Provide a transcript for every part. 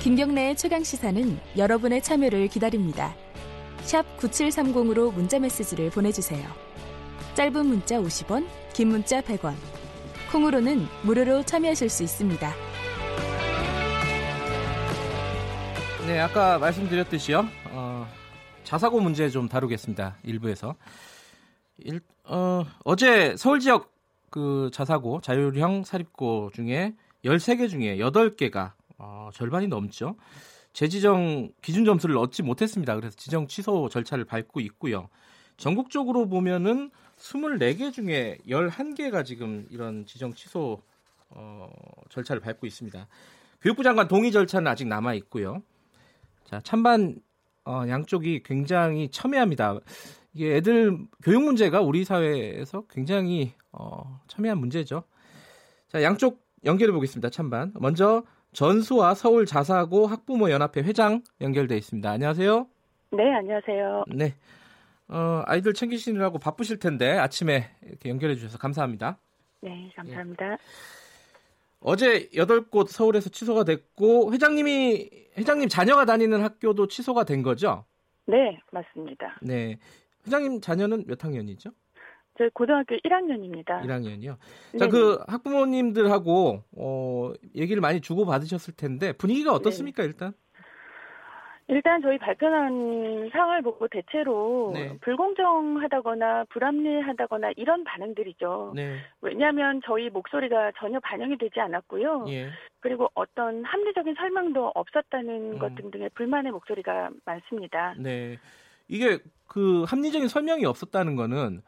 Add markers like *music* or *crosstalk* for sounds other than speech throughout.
김경래의 최강 시사는 여러분의 참여를 기다립니다. 샵 9730으로 문자 메시지를 보내주세요. 짧은 문자 50원, 긴 문자 100원. 콩으로는 무료로 참여하실 수 있습니다. 네, 아까 말씀드렸듯이요. 어, 자사고 문제 좀 다루겠습니다. 일부에서. 일, 어, 어제 서울 지역 그 자사고 자율형 사립고 중에 13개 중에 8개가 어, 절반이 넘죠. 재지정 기준 점수를 얻지 못했습니다. 그래서 지정 취소 절차를 밟고 있고요. 전국적으로 보면은 24개 중에 11개가 지금 이런 지정 취소 어, 절차를 밟고 있습니다. 교육부 장관 동의 절차는 아직 남아 있고요. 자, 찬반 어, 양쪽이 굉장히 첨예합니다. 이게 애들 교육 문제가 우리 사회에서 굉장히 어, 첨예한 문제죠. 자, 양쪽 연결해 보겠습니다. 찬반. 먼저 전수와 서울 자사고 학부모 연합회 회장 연결돼 있습니다. 안녕하세요. 네, 안녕하세요. 네. 어, 아이들 챙기시느라고 바쁘실 텐데 아침에 이렇게 연결해 주셔서 감사합니다. 네, 감사합니다. 예. 어제 8곳 서울에서 취소가 됐고 회장님이 회장님 자녀가 다니는 학교도 취소가 된 거죠? 네, 맞습니다. 네. 회장님 자녀는 몇 학년이죠? 저 고등학교 1학년입니다. 1학년이요. 자, 그 학부모님들하고 어, 얘기를 많이 주고 받으셨을 텐데 분위기가 어떻습니까, 네. 일단? 일단 저희 발표한 상황을 보고 대체로 네. 불공정하다거나 불합리하다거나 이런 반응들이죠. 네. 왜냐하면 저희 목소리가 전혀 반영이 되지 않았고요. 예. 그리고 어떤 합리적인 설명도 없었다는 음. 것 등등의 불만의 목소리가 많습니다. 네. 이게 그 합리적인 설명이 없었다는 거는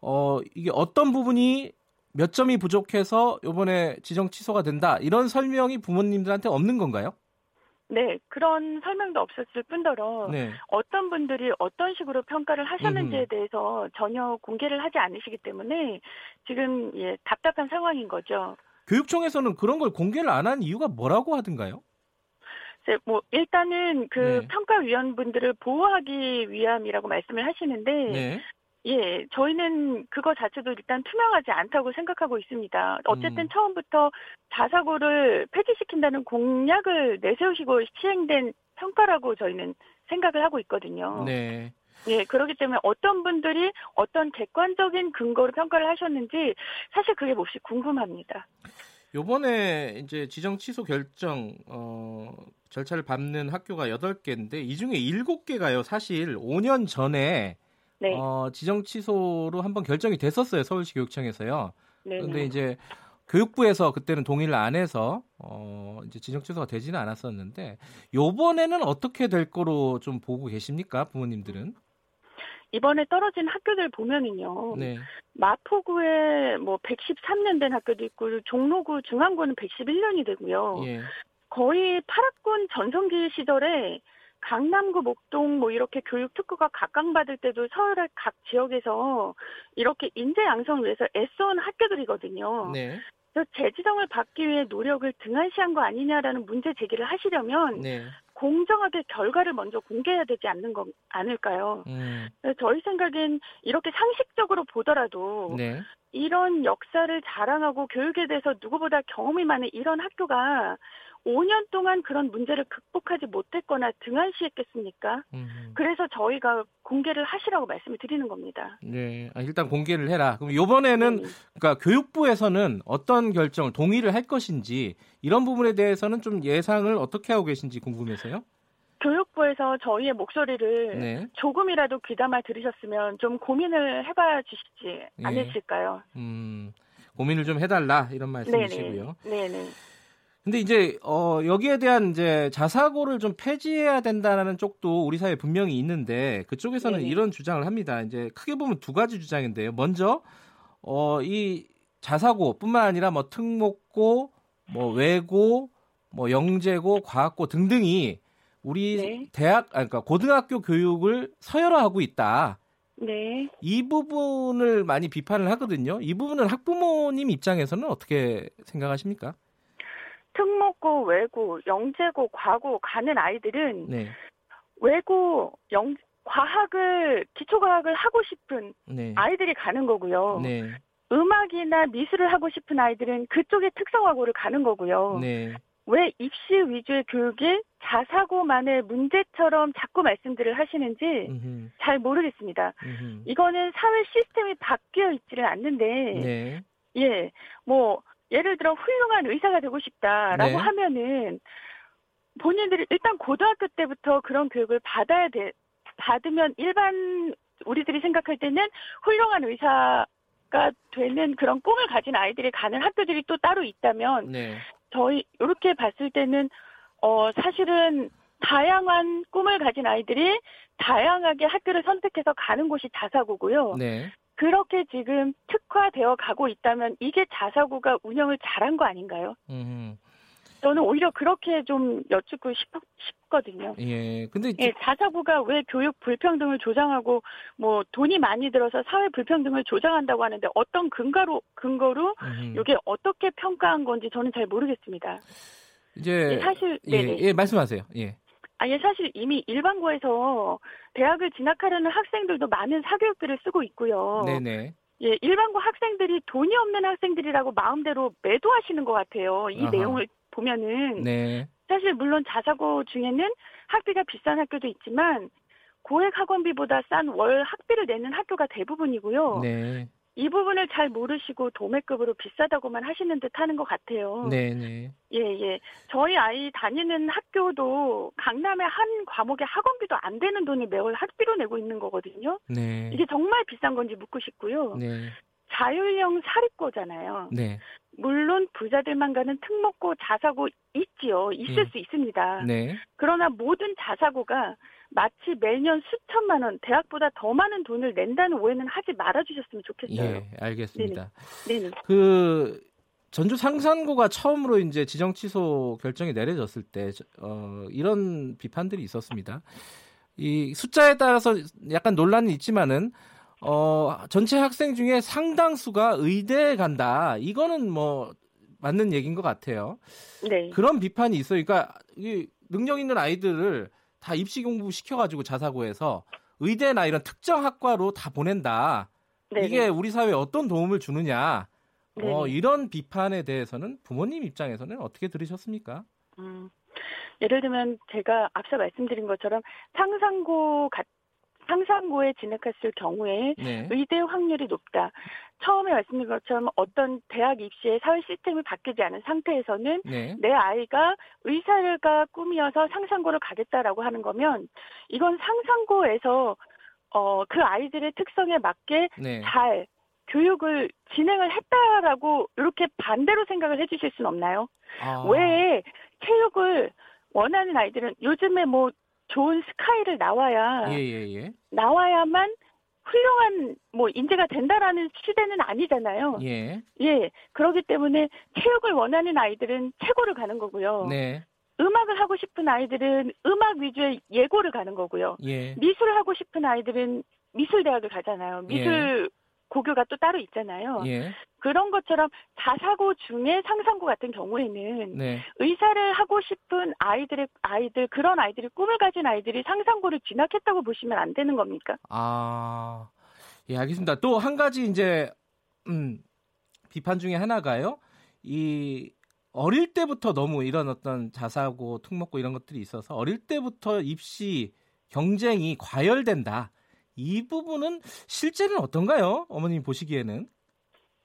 어, 이게 어떤 부분이 몇 점이 부족해서 이번에 지정 취소가 된다 이런 설명이 부모님들한테 없는 건가요? 네, 그런 설명도 없었을 뿐더러 네. 어떤 분들이 어떤 식으로 평가를 하셨는지에 대해서 전혀 공개를 하지 않으시기 때문에 지금 예, 답답한 상황인 거죠. 교육청에서는 그런 걸 공개를 안 한 이유가 뭐라고 하던가요? 네, 뭐 일단은 그 네. 평가위원분들을 보호하기 위함이라고 말씀을 하시는데 네. 예, 저희는 그거 자체도 일단 투명하지 않다고 생각하고 있습니다. 어쨌든 음. 처음부터 자사고를 폐지시킨다는 공약을 내세우시고 시행된 평가라고 저희는 생각을 하고 있거든요. 네. 예, 그렇기 때문에 어떤 분들이 어떤 객관적인 근거로 평가를 하셨는지 사실 그게 몹시 궁금합니다. 요번에 이제 지정 취소 결정 어, 절차를 밟는 학교가 8개인데 이 중에 7개가요. 사실 5년 전에 네. 어, 지정 취소로 한번 결정이 됐었어요. 서울시 교육청에서요. 네. 그런데 이제 교육부에서 그때는 동의를 안 해서 어, 이제 지정 취소가 되지는 않았었는데 요번에는 어떻게 될 거로 좀 보고 계십니까? 부모님들은? 이번에 떨어진 학교들 보면은요. 네. 마포구에 뭐 113년 된 학교도 있고 종로구 중앙구는 111년이 되고요. 예. 거의 파락군 전성기 시절에 강남구 목동 뭐 이렇게 교육 특구가 각광받을 때도 서울의 각 지역에서 이렇게 인재 양성을 위해서 애써온 학교들이거든요. 네. 그래서 재지정을 받기 위해 노력을 등한시한 거 아니냐라는 문제 제기를 하시려면 네. 공정하게 결과를 먼저 공개해야 되지 않는 거 아닐까요? 음. 저희 생각엔 이렇게 상식적으로 보더라도 네. 이런 역사를 자랑하고 교육에 대해서 누구보다 경험이 많은 이런 학교가 5년 동안 그런 문제를 극복하지 못했거나 등한시했겠습니까? 음. 그래서 저희가 공개를 하시라고 말씀을 드리는 겁니다. 네, 아, 일단 공개를 해라. 그럼 이번에는 네. 그러니까 교육부에서는 어떤 결정을 동의를 할 것인지 이런 부분에 대해서는 좀 예상을 어떻게 하고 계신지 궁금해서요. 교육부에서 저희의 목소리를 네. 조금이라도 귀담아 들으셨으면 좀 고민을 해봐 주시지 예. 않으실까요? 음, 고민을 좀 해달라 이런 말씀이시고요. 네네. 네네. 근데 이제 어 여기에 대한 이제 자사고를 좀 폐지해야 된다는 쪽도 우리 사회에 분명히 있는데 그쪽에서는 네네. 이런 주장을 합니다. 이제 크게 보면 두 가지 주장인데요. 먼저 어 이 자사고뿐만 아니라 뭐 특목고, 뭐 외고, 뭐 영재고, 과학고 등등이 우리 네. 대학 아 그러니까 고등학교 교육을 서열화하고 있다. 네. 이 부분을 많이 비판을 하거든요. 이 부분은 학부모님 입장에서는 어떻게 생각하십니까? 특목고, 외고, 영재고, 과고 가는 아이들은 네. 외고, 영 과학을 기초과학을 하고 싶은 네. 아이들이 가는 거고요. 네. 음악이나 미술을 하고 싶은 아이들은 그쪽의 특성화고를 가는 거고요. 네. 왜 입시 위주의 교육이 자사고만의 문제처럼 자꾸 말씀들을 하시는지 음흠. 잘 모르겠습니다. 음흠. 이거는 사회 시스템이 바뀌어 있지를 않는데, 네. 예, 뭐 예를 들어 훌륭한 의사가 되고 싶다라고 네. 하면은 본인들이 일단 고등학교 때부터 그런 교육을 받아야 돼 받으면 일반 우리들이 생각할 때는 훌륭한 의사가 되는 그런 꿈을 가진 아이들이 가는 학교들이 또 따로 있다면 네. 저희 이렇게 봤을 때는 어 사실은 다양한 꿈을 가진 아이들이 다양하게 학교를 선택해서 가는 곳이 자사고고요. 네. 그렇게 지금 특화되어 가고 있다면 이게 자사고가 운영을 잘한 거 아닌가요? 음. 저는 오히려 그렇게 좀 여쭙고 싶, 싶거든요. 예. 근데 예, 자사고가 왜 교육 불평등을 조장하고 뭐 돈이 많이 들어서 사회 불평등을 조장한다고 하는데 어떤 근거로 근거로 음. 이게 어떻게 평가한 건지 저는 잘 모르겠습니다. 이제 예, 사실 예, 예, 말씀하세요. 예. 아니 사실 이미 일반고에서 대학을 진학하려는 학생들도 많은 사교육들을 쓰고 있고요. 네네. 예, 일반고 학생들이 돈이 없는 학생들이라고 마음대로 매도하시는 것 같아요. 이 아하. 내용을 보면은 네. 사실 물론 자사고 중에는 학비가 비싼 학교도 있지만 고액 학원비보다 싼 월 학비를 내는 학교가 대부분이고요. 네. 이 부분을 잘 모르시고 도매급으로 비싸다고만 하시는 듯 하는 것 같아요. 네네. 예, 예. 저희 아이 다니는 학교도 강남의 한 과목의 학원비도 안 되는 돈이 매월 학비로 내고 있는 거거든요. 네. 이게 정말 비싼 건지 묻고 싶고요. 네. 자율형 사립고잖아요. 네. 물론 부자들만 가는 특목고 자사고 있지요. 있을 예. 수 있습니다. 네. 그러나 모든 자사고가 마치 매년 수천만 원, 대학보다 더 많은 돈을 낸다는 오해는 하지 말아주셨으면 좋겠어요. 예, 알겠습니다. 네네. 네네. 그 전주 상산고가 처음으로 이제 지정 취소 결정이 내려졌을 때 어, 이런 비판들이 있었습니다. 이 숫자에 따라서 약간 논란이 있지만은 어, 전체 학생 중에 상당수가 의대에 간다. 이거는 뭐 맞는 얘기인 것 같아요. 네. 그런 비판이 있어요. 그러니까 이 능력 있는 아이들을 다 입시 공부 시켜가지고 자사고에서 의대나 이런 특정 학과로 다 보낸다. 네네. 이게 우리 사회에 어떤 도움을 주느냐. 어, 이런 비판에 대해서는 부모님 입장에서는 어떻게 들으셨습니까? 음, 예를 들면 제가 앞서 말씀드린 것처럼 상상고 같 상상고에 진학했을 경우에 네. 의대 확률이 높다. 처음에 말씀드린 것처럼 어떤 대학 입시에 사회 시스템이 바뀌지 않은 상태에서는 네. 내 아이가 의사가 꿈이어서 상상고를 가겠다라고 하는 거면 이건 상상고에서 어, 그 아이들의 특성에 맞게 네. 잘 교육을 진행을 했다라고 이렇게 반대로 생각을 해주실 수는 없나요? 아. 왜 체육을 원하는 아이들은 요즘에 뭐 좋은 스카이를 나와야 예, 예, 예. 나와야만 훌륭한 뭐 인재가 된다라는 시대는 아니잖아요. 예. 예. 그렇기 때문에 체육을 원하는 아이들은 최고를 가는 거고요. 네. 음악을 하고 싶은 아이들은 음악 위주의 예고를 가는 거고요. 예. 미술을 하고 싶은 아이들은 미술대학을 가잖아요. 미술 예. 고교가 또 따로 있잖아요. 예. 그런 것처럼 자사고 중에 상상고 같은 경우에는 네. 의사를 하고 싶은 아이들의 아이들 그런 아이들이 꿈을 가진 아이들이 상상고를 진학했다고 보시면 안 되는 겁니까? 아, 예, 알겠습니다. 또 한 가지 이제 음, 비판 중에 하나가요. 이 어릴 때부터 너무 이런 어떤 자사고, 특목고 이런 것들이 있어서 어릴 때부터 입시 경쟁이 과열된다. 이 부분은 실제는 어떤가요? 어머님 보시기에는?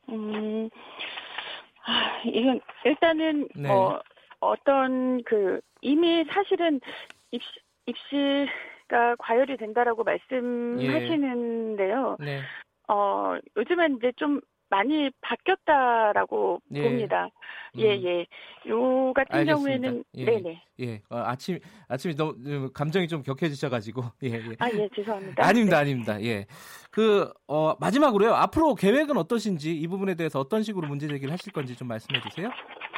음, 아, 이건 일단은 네. 어, 어떤 그 이미 사실은 입시, 입시가 과열이 된다라고 말씀하시는데요. 예. 네. 어, 요즘엔 이제 좀 많이 바뀌었다라고 예. 봅니다. 예, 음. 예. 요 같은 알겠습니다. 경우에는 예. 네네. 예. 어, 아침 아침에 너무 감정이 좀 격해지셔 가지고. *laughs* 예, 예. 아, 예, 죄송합니다. 아닙니다. 네. 아닙니다. 예. 그 어, 마지막으로요. 앞으로 계획은 어떠신지 이 부분에 대해서 어떤 식으로 문제 제기를 하실 건지 좀 말씀해 주세요.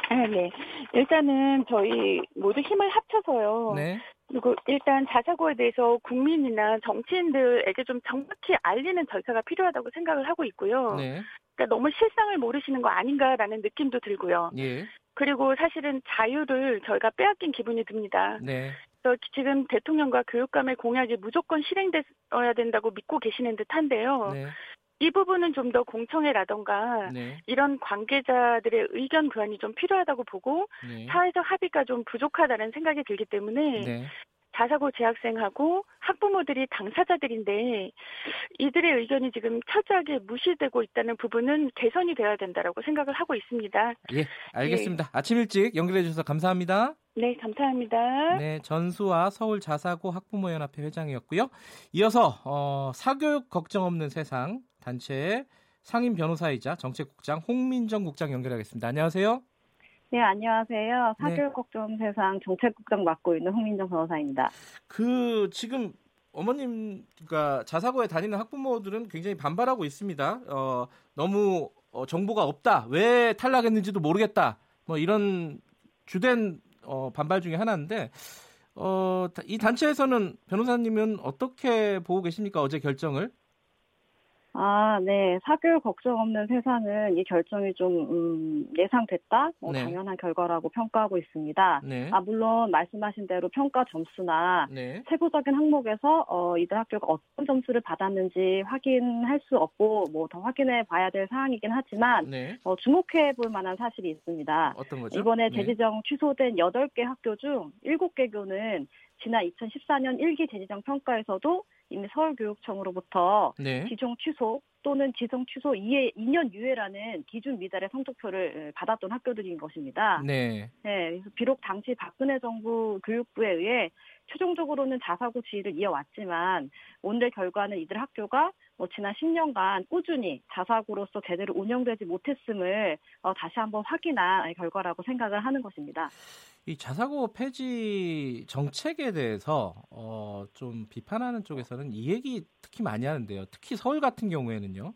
아, 네. 일단은 저희 모두 힘을 합쳐서요. 네. 그리고 일단 자사고에 대해서 국민이나 정치인들에게 좀 정확히 알리는 절차가 필요하다고 생각을 하고 있고요. 네. 그러니까 너무 실상을 모르시는 거 아닌가라는 느낌도 들고요. 예. 그리고 사실은 자유를 저희가 빼앗긴 기분이 듭니다. 네. 그래서 지금 대통령과 교육감의 공약이 무조건 실행되어야 된다고 믿고 계시는 듯한데요. 네. 이 부분은 좀 더 공청회라던가 네. 이런 관계자들의 의견 교환이 좀 필요하다고 보고 네. 사회적 합의가 좀 부족하다는 생각이 들기 때문에 네. 자사고 재학생하고 학부모들이 당사자들인데 이들의 의견이 지금 철저하게 무시되고 있다는 부분은 개선이 되어야 된다라고 생각을 하고 있습니다. 예, 알겠습니다. 예. 아침 일찍 연결해 주셔서 감사합니다. 네, 감사합니다. 네, 전수와 서울 자사고 학부모연합회 회장이었고요. 이어서 어, 사교육 걱정 없는 세상 단체의 상임 변호사이자 정책국장 홍민정 국장 연결하겠습니다. 안녕하세요. 네, 안녕하세요. 네. 사교육 걱정 세상 정책국장 맡고 있는 홍민정 변호사입니다. 그 지금 어머님 그러니까 자사고에 다니는 학부모들은 굉장히 반발하고 있습니다. 어, 너무 어, 정보가 없다. 왜 탈락했는지도 모르겠다. 뭐 이런 주된 어, 반발 중에 하나인데 어, 이 단체에서는 변호사님은 어떻게 보고 계십니까? 어제 결정을? 아, 네. 사교육 걱정 없는 세상은 이 결정이 좀 음, 예상됐다, 뭐 네. 당연한 결과라고 평가하고 있습니다. 네. 아 물론 말씀하신 대로 평가 점수나 네. 세부적인 항목에서 어, 이들 학교가 어떤 점수를 받았는지 확인할 수 없고 뭐 더 확인해 봐야 될 사항이긴 하지만 네. 어, 주목해 볼 만한 사실이 있습니다. 어떤 거죠? 이번에 네. 재지정 취소된 8개 학교 중 7개 교는 지난 2014년 1기 재지정 평가에서도 이미 서울교육청으로부터 네. 지정 취소 또는 지정 취소 2회, 2년 유예라는 기준 미달의 성적표를 받았던 학교들인 것입니다. 네. 네. 그래서 비록 당시 박근혜 정부 교육부에 의해 최종적으로는 자사고 지휘를 이어왔지만 오늘 결과는 이들 학교가 뭐 지난 10년간 꾸준히 자사고로서 제대로 운영되지 못했음을 어, 다시 한번 확인한 결과라고 생각을 하는 것입니다. 이 자사고 폐지 정책에 대해서 어, 좀 비판하는 쪽에서는 이 얘기 특히 많이 하는데요. 특히 서울 같은 경우에는요.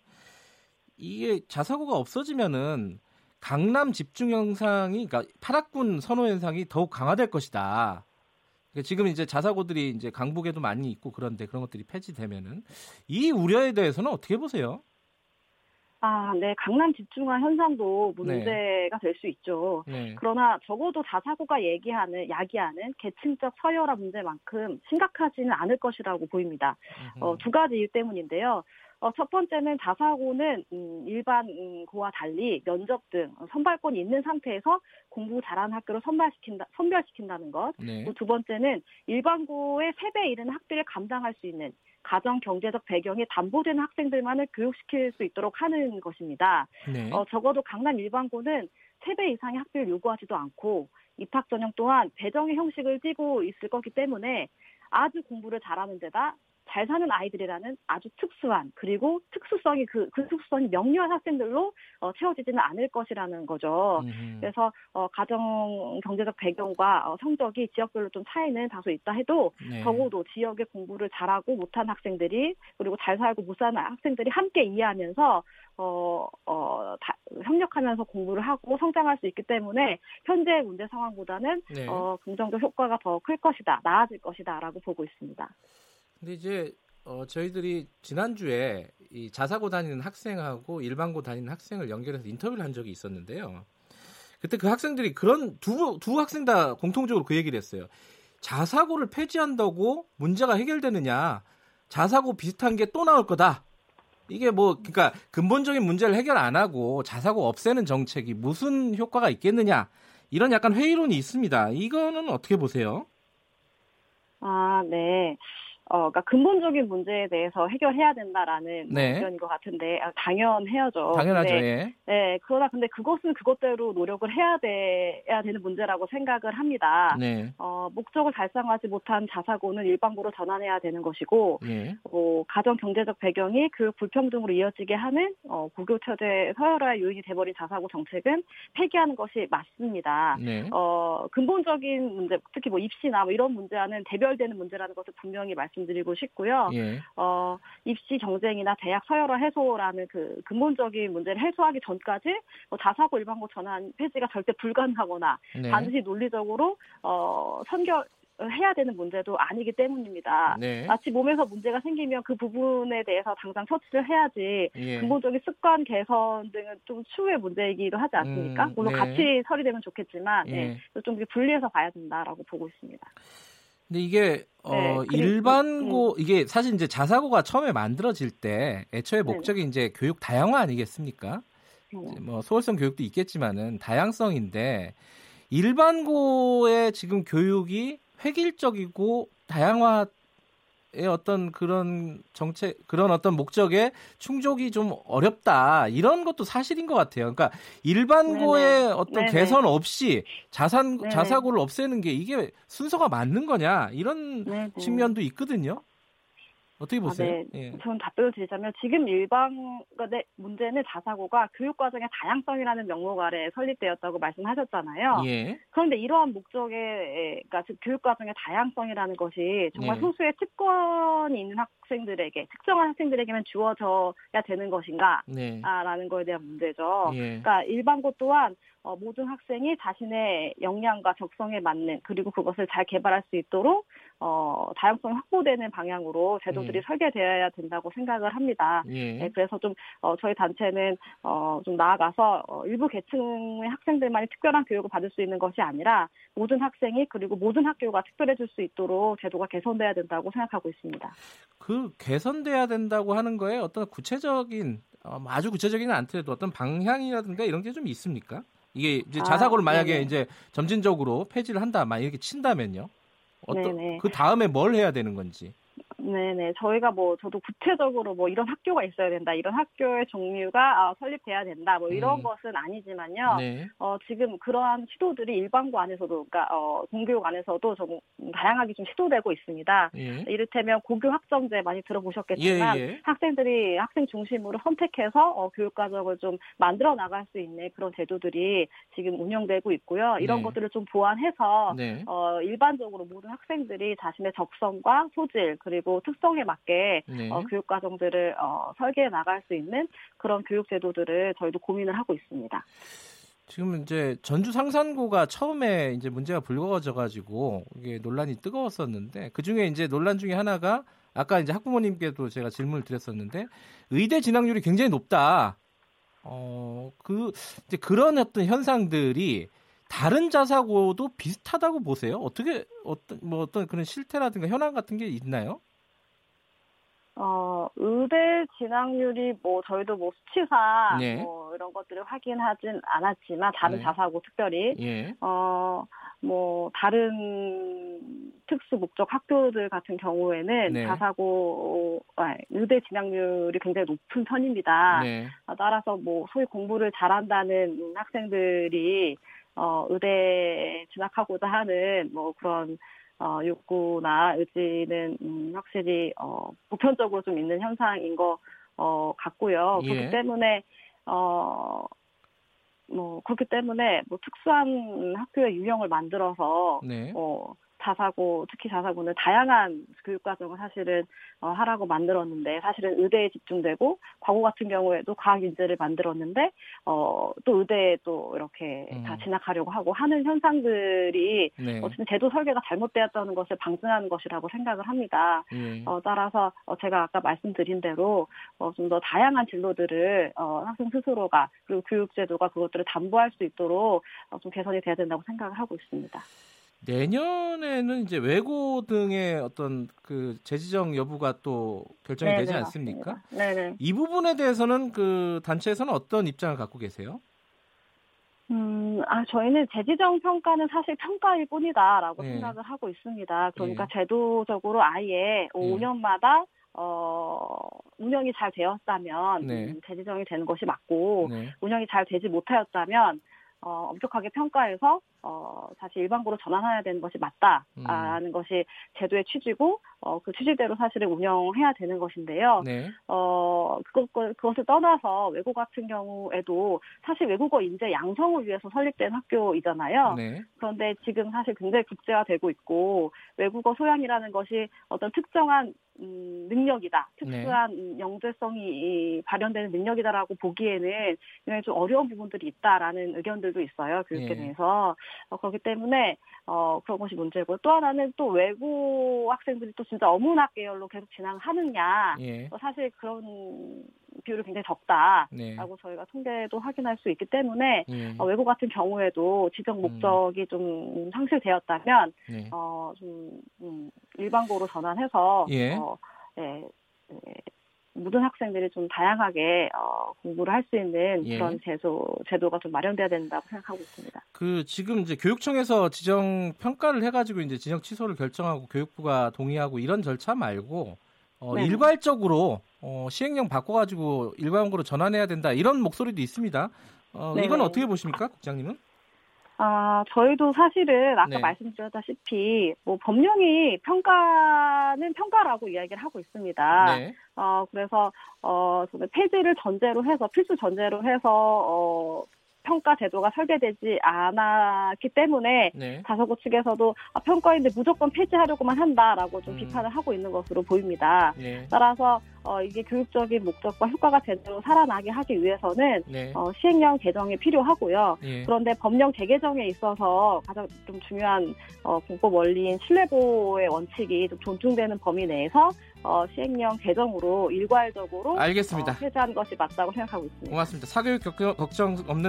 이게 자사고가 없어지면은 강남 집중 현상이 그러니까 파락군 선호 현상이 더욱 강화될 것이다. 그러니까 지금 이제 자사고들이 이제 강북에도 많이 있고 그런데 그런 것들이 폐지되면은 이 우려에 대해서는 어떻게 보세요? 아, 네. 강남 집중화 현상도 네. 문제가 네. 될수 있죠. 네. 그러나 적어도 자사고가 얘기하는, 야기하는 계층적 서열화 문제만큼 심각하지는 않을 것이라고 보입니다. 어, 두 가지 이유 때문인데요. 어, 첫 번째는 자사고는 음, 일반 음, 고와 달리 면접 등 선발권이 있는 상태에서 공부 잘하는 학교로 선발시킨다, 선별시킨다는 것. 네. 두 번째는 일반 고의 3배 이르는 학비를 감당할 수 있는 가정 경제적 배경이 담보되는 학생들만을 교육시킬 수 있도록 하는 것입니다. 네. 어, 적어도 강남 일반고는 3배 이상의 학비를 요구하지도 않고 입학 전형 또한 배정의 형식을 띠고 있을 거기 때문에 아주 공부를 잘하는 데다 잘 사는 아이들이라는 아주 특수한 그리고 특수성이 그, 그 특수성이 명료한 학생들로 어, 채워지지는 않을 것이라는 거죠. 음. 그래서 어, 가정 경제적 배경과 어, 성적이 지역별로 좀 차이는 다소 있다 해도 네. 적어도 지역의 공부를 잘하고 못한 학생들이 그리고 잘 살고 못 사는 학생들이 함께 이해하면서 어, 어, 다, 협력하면서 공부를 하고 성장할 수 있기 때문에 현재 문제 상황보다는 네. 어, 긍정적 효과가 더 클 것이다, 나아질 것이다라고 보고 있습니다. 근데 이제 어, 저희들이 지난주에 이 자사고 다니는 학생하고 일반고 다니는 학생을 연결해서 인터뷰를 한 적이 있었는데요. 그때 그 학생들이 그런 두, 두 학생 다 공통적으로 그 얘기를 했어요. 자사고를 폐지한다고 문제가 해결되느냐. 자사고 비슷한 게 또 나올 거다. 이게 뭐, 그러니까 근본적인 문제를 해결 안 하고 자사고 없애는 정책이 무슨 효과가 있겠느냐. 이런 약간 회의론이 있습니다. 이거는 어떻게 보세요? 아, 네. 어, 그러니까 근본적인 문제에 대해서 해결해야 된다라는 네. 의견인 것 같은데 아, 당연해야죠. 당연하죠. 근데, 예. 네, 그러나 근데 그것은 그것대로 노력을 해야 돼야 되는 문제라고 생각을 합니다. 네. 어, 목적을 달성하지 못한 자사고는 일반고로 전환해야 되는 것이고, 네. 어, 가정 경제적 배경이 교육 불평등으로 이어지게 하는 어, 고교 체제 서열화의 요인이 돼버린 자사고 정책은 폐기하는 것이 맞습니다. 네. 어, 근본적인 문제, 특히 뭐 입시나 뭐 이런 문제와는 대별되는 문제라는 것을 분명히 말씀. 말씀드리고 싶고요. 예. 어, 입시 경쟁이나 대학 서열화 해소라는 그 근본적인 문제를 해소하기 전까지 뭐 자사고 일반고 전환 폐지가 절대 불가능하거나 네. 반드시 논리적으로 어, 선결 해야 되는 문제도 아니기 때문입니다. 네. 마치 몸에서 문제가 생기면 그 부분에 대해서 당장 처치를 해야지 예. 근본적인 습관 개선 등은 좀 추후의 문제이기도 하지 않습니까? 음, 물론 네. 같이 처리되면 좋겠지만 예. 네, 좀 분리해서 봐야 된다라고 보고 있습니다. 근데 이게 어 네, 일반고 음. 이게 사실 이제 자사고가 처음에 만들어질 때 애초에 네. 목적이 네. 이제 교육 다양화 아니겠습니까? 네. 뭐 소홀성 교육도 있겠지만은 다양성인데 일반고의 지금 교육이 획일적이고 다양화 의 어떤 그런 정책 그런 어떤 목적에 충족이 좀 어렵다 이런 것도 사실인 것 같아요. 그러니까 일반고의 네네. 어떤 네네. 개선 없이 자산 네네. 자사고를 없애는 게 이게 순서가 맞는 거냐 이런 측면도 있거든요. 어떻게 아, 보세요? 아, 네. 예. 저는 답변을 드리자면 지금 일반의 문제는 자사고가 교육과정의 다양성이라는 명목 아래 설립되었다고 말씀하셨잖아요. 예. 그런데 이러한 목적의 그러니까 즉 교육과정의 다양성이라는 것이 정말 예. 소수의 특권이 있는 학생들에게 특정한 학생들에게만 주어져야 되는 것인가? 네. 라는 거에 대한 문제죠. 예. 그러니까 일반고 또한 어, 모든 학생이 자신의 역량과 적성에 맞는 그리고 그것을 잘 개발할 수 있도록 어, 다양성이 확보되는 방향으로 제도 들이 예. 설계되어야 된다고 생각을 합니다. 예. 네, 그래서 좀 어, 저희 단체는 어, 좀 나아가서 어, 일부 계층의 학생들만이 특별한 교육을 받을 수 있는 것이 아니라 모든 학생이 그리고 모든 학교가 특별해질 수 있도록 제도가 개선돼야 된다고 생각하고 있습니다. 그 개선돼야 된다고 하는 거에 어떤 구체적인 어, 아주 구체적이는 않더라도 어떤 방향이라든가 이런 게 좀 있습니까? 이게 이제 아, 자사고를 만약에 네네. 이제 점진적으로 폐지를 한다, 막 이렇게 친다면요. 어떤 그 다음에 뭘 해야 되는 건지. 네네. 저희가 뭐, 저도 구체적으로 뭐 이런 학교가 있어야 된다, 이런 학교의 종류가 아, 설립돼야 된다, 뭐 이런 음. 것은 아니지만요. 네. 어, 지금 그러한 시도들이 일반고 안에서도, 그러니까, 어, 공교육 안에서도 좀 다양하게 좀 시도되고 있습니다. 예. 이를테면 고교 학점제 많이 들어보셨겠지만, 예, 예. 학생들이 학생 중심으로 선택해서 어, 교육 과정을 좀 만들어 나갈 수 있는 그런 제도들이 지금 운영되고 있고요. 이런 네. 것들을 좀 보완해서, 네. 어, 일반적으로 모든 학생들이 자신의 적성과 소질, 그리고 특성에 맞게 네. 어, 교육 과정들을 어, 설계해 나갈 수 있는 그런 교육 제도들을 저희도 고민을 하고 있습니다. 지금 이제 전주 상산고가 처음에 이제 문제가 불거져 가지고 이게 논란이 뜨거웠었는데 그 중에 이제 논란 중에 하나가 아까 이제 학부모님께도 제가 질문을 드렸었는데 의대 진학률이 굉장히 높다. 어, 그 이제 그런 어떤 현상들이 다른 자사고도 비슷하다고 보세요? 어떻게 어떤 뭐 어떤 그런 실태라든가 현황 같은 게 있나요? 어, 의대 진학률이 뭐 저희도 뭐 수치상 네. 뭐 이런 것들을 확인하진 않았지만 다른 네. 자사고 특별히 예. 어, 뭐 다른 특수 목적 학교들 같은 경우에는 네. 자사고 아, 의대 진학률이 굉장히 높은 편입니다. 네. 아, 따라서 뭐 소위 공부를 잘한다는 학생들이 어, 의대 진학하고자 하는 뭐 그런 어, 욕구나 의지는 음, 확실히 어, 보편적으로 좀 있는 현상인 것 어, 같고요. 예. 그렇기 때문에 어, 뭐 그렇기 때문에 뭐 특수한 학교의 유형을 만들어서 네. 어, 자사고 특히 자사고는 다양한 교육 과정을 사실은 어, 하라고 만들었는데 사실은 의대에 집중되고 과거 같은 경우에도 과학 인재를 만들었는데 어, 또 의대에 또 이렇게 음. 다 진학하려고 하고 하는 현상들이 네. 어쨌든 제도 설계가 잘못되었다는 것을 방증하는 것이라고 생각을 합니다. 네. 어, 따라서 어, 제가 아까 말씀드린 대로 어, 좀더 다양한 진로들을 어, 학생 스스로가 그리고 교육제도가 그것들을 담보할 수 있도록 어, 좀 개선이 돼야 된다고 생각을 하고 있습니다. 내년에는 이제 외고 등의 어떤 그 재지정 여부가 또 결정이 네네, 되지 않습니까? 네네. 이 부분에 대해서는 그 단체에서는 어떤 입장을 갖고 계세요? 음, 아, 저희는 재지정 평가는 사실 평가일 뿐이다라고 네. 생각을 하고 있습니다. 그러니까 네. 제도적으로 아예 네. 5년마다 어, 운영이 잘 되었다면 네. 음, 재지정이 되는 것이 맞고 네. 운영이 잘 되지 못하였다면 어, 엄격하게 평가해서 어, 다시 일반고로 전환해야 되는 것이 맞다라는 음. 것이 제도의 취지고 어, 그 취지대로 사실은 운영해야 되는 것인데요. 네. 어, 그것, 그것을 떠나서 외고 같은 경우에도 사실 외국어 인재 양성을 위해서 설립된 학교이잖아요. 네. 그런데 지금 사실 굉장히 국제화되고 있고 외국어 소양이라는 것이 어떤 특정한 음, 능력이다. 특수한 네. 영재성이 발현되는 능력이다라고 보기에는 굉장히 좀 어려운 부분들이 있다라는 의견들도 있어요. 교육계 네. 내에서. 어, 그렇기 때문에 어, 그런 것이 문제고 또 하나는 또 외고 학생들이 또 진짜 어문학 계열로 계속 진행하느냐. 예. 어, 사실 그런 비율이 굉장히 적다라고 네. 저희가 통계도 확인할 수 있기 때문에 네. 어, 외고 같은 경우에도 지정 음. 목적이 음. 좀 상실되었다면 네. 어, 좀 음, 일반고로 전환해서 예. 어, 예, 예, 모든 학생들이 좀 다양하게 어, 공부를 할 수 있는 예. 그런 제도 제도가 좀 마련돼야 된다고 생각하고 있습니다. 그 지금 이제 교육청에서 지정 평가를 해가지고 이제 지정 취소를 결정하고 교육부가 동의하고 이런 절차 말고 어, 네. 일괄적으로 어, 시행령 바꿔가지고 일반고로 전환해야 된다 이런 목소리도 있습니다. 어, 이건 어떻게 보십니까, 국장님은? 아, 저희도 사실은 아까 네. 말씀드렸다시피 뭐 법령이 평가는 평가라고 이야기를 하고 있습니다. 네. 어, 그래서 어, 폐지를 전제로 해서 필수 전제로 해서 어, 평가 제도가 설계되지 않았기 때문에 네. 자서고 측에서도 아, 평가인데 무조건 폐지하려고만 한다라고 좀 음. 비판을 하고 있는 것으로 보입니다. 네. 따라서 어, 이게 교육적인 목적과 효과가 제대로 살아나게 하기 위해서는 네. 어, 시행령 개정이 필요하고요. 예. 그런데 법령 재개정에 있어서 가장 좀 중요한 어, 공법 원리인 신뢰보호의 원칙이 좀 존중되는 범위 내에서 어, 시행령 개정으로 일괄적으로 알겠습니다. 어, 폐지하는 것이 맞다고 생각하고 있습니다. 고맙습니다. 사교육 걱정 없는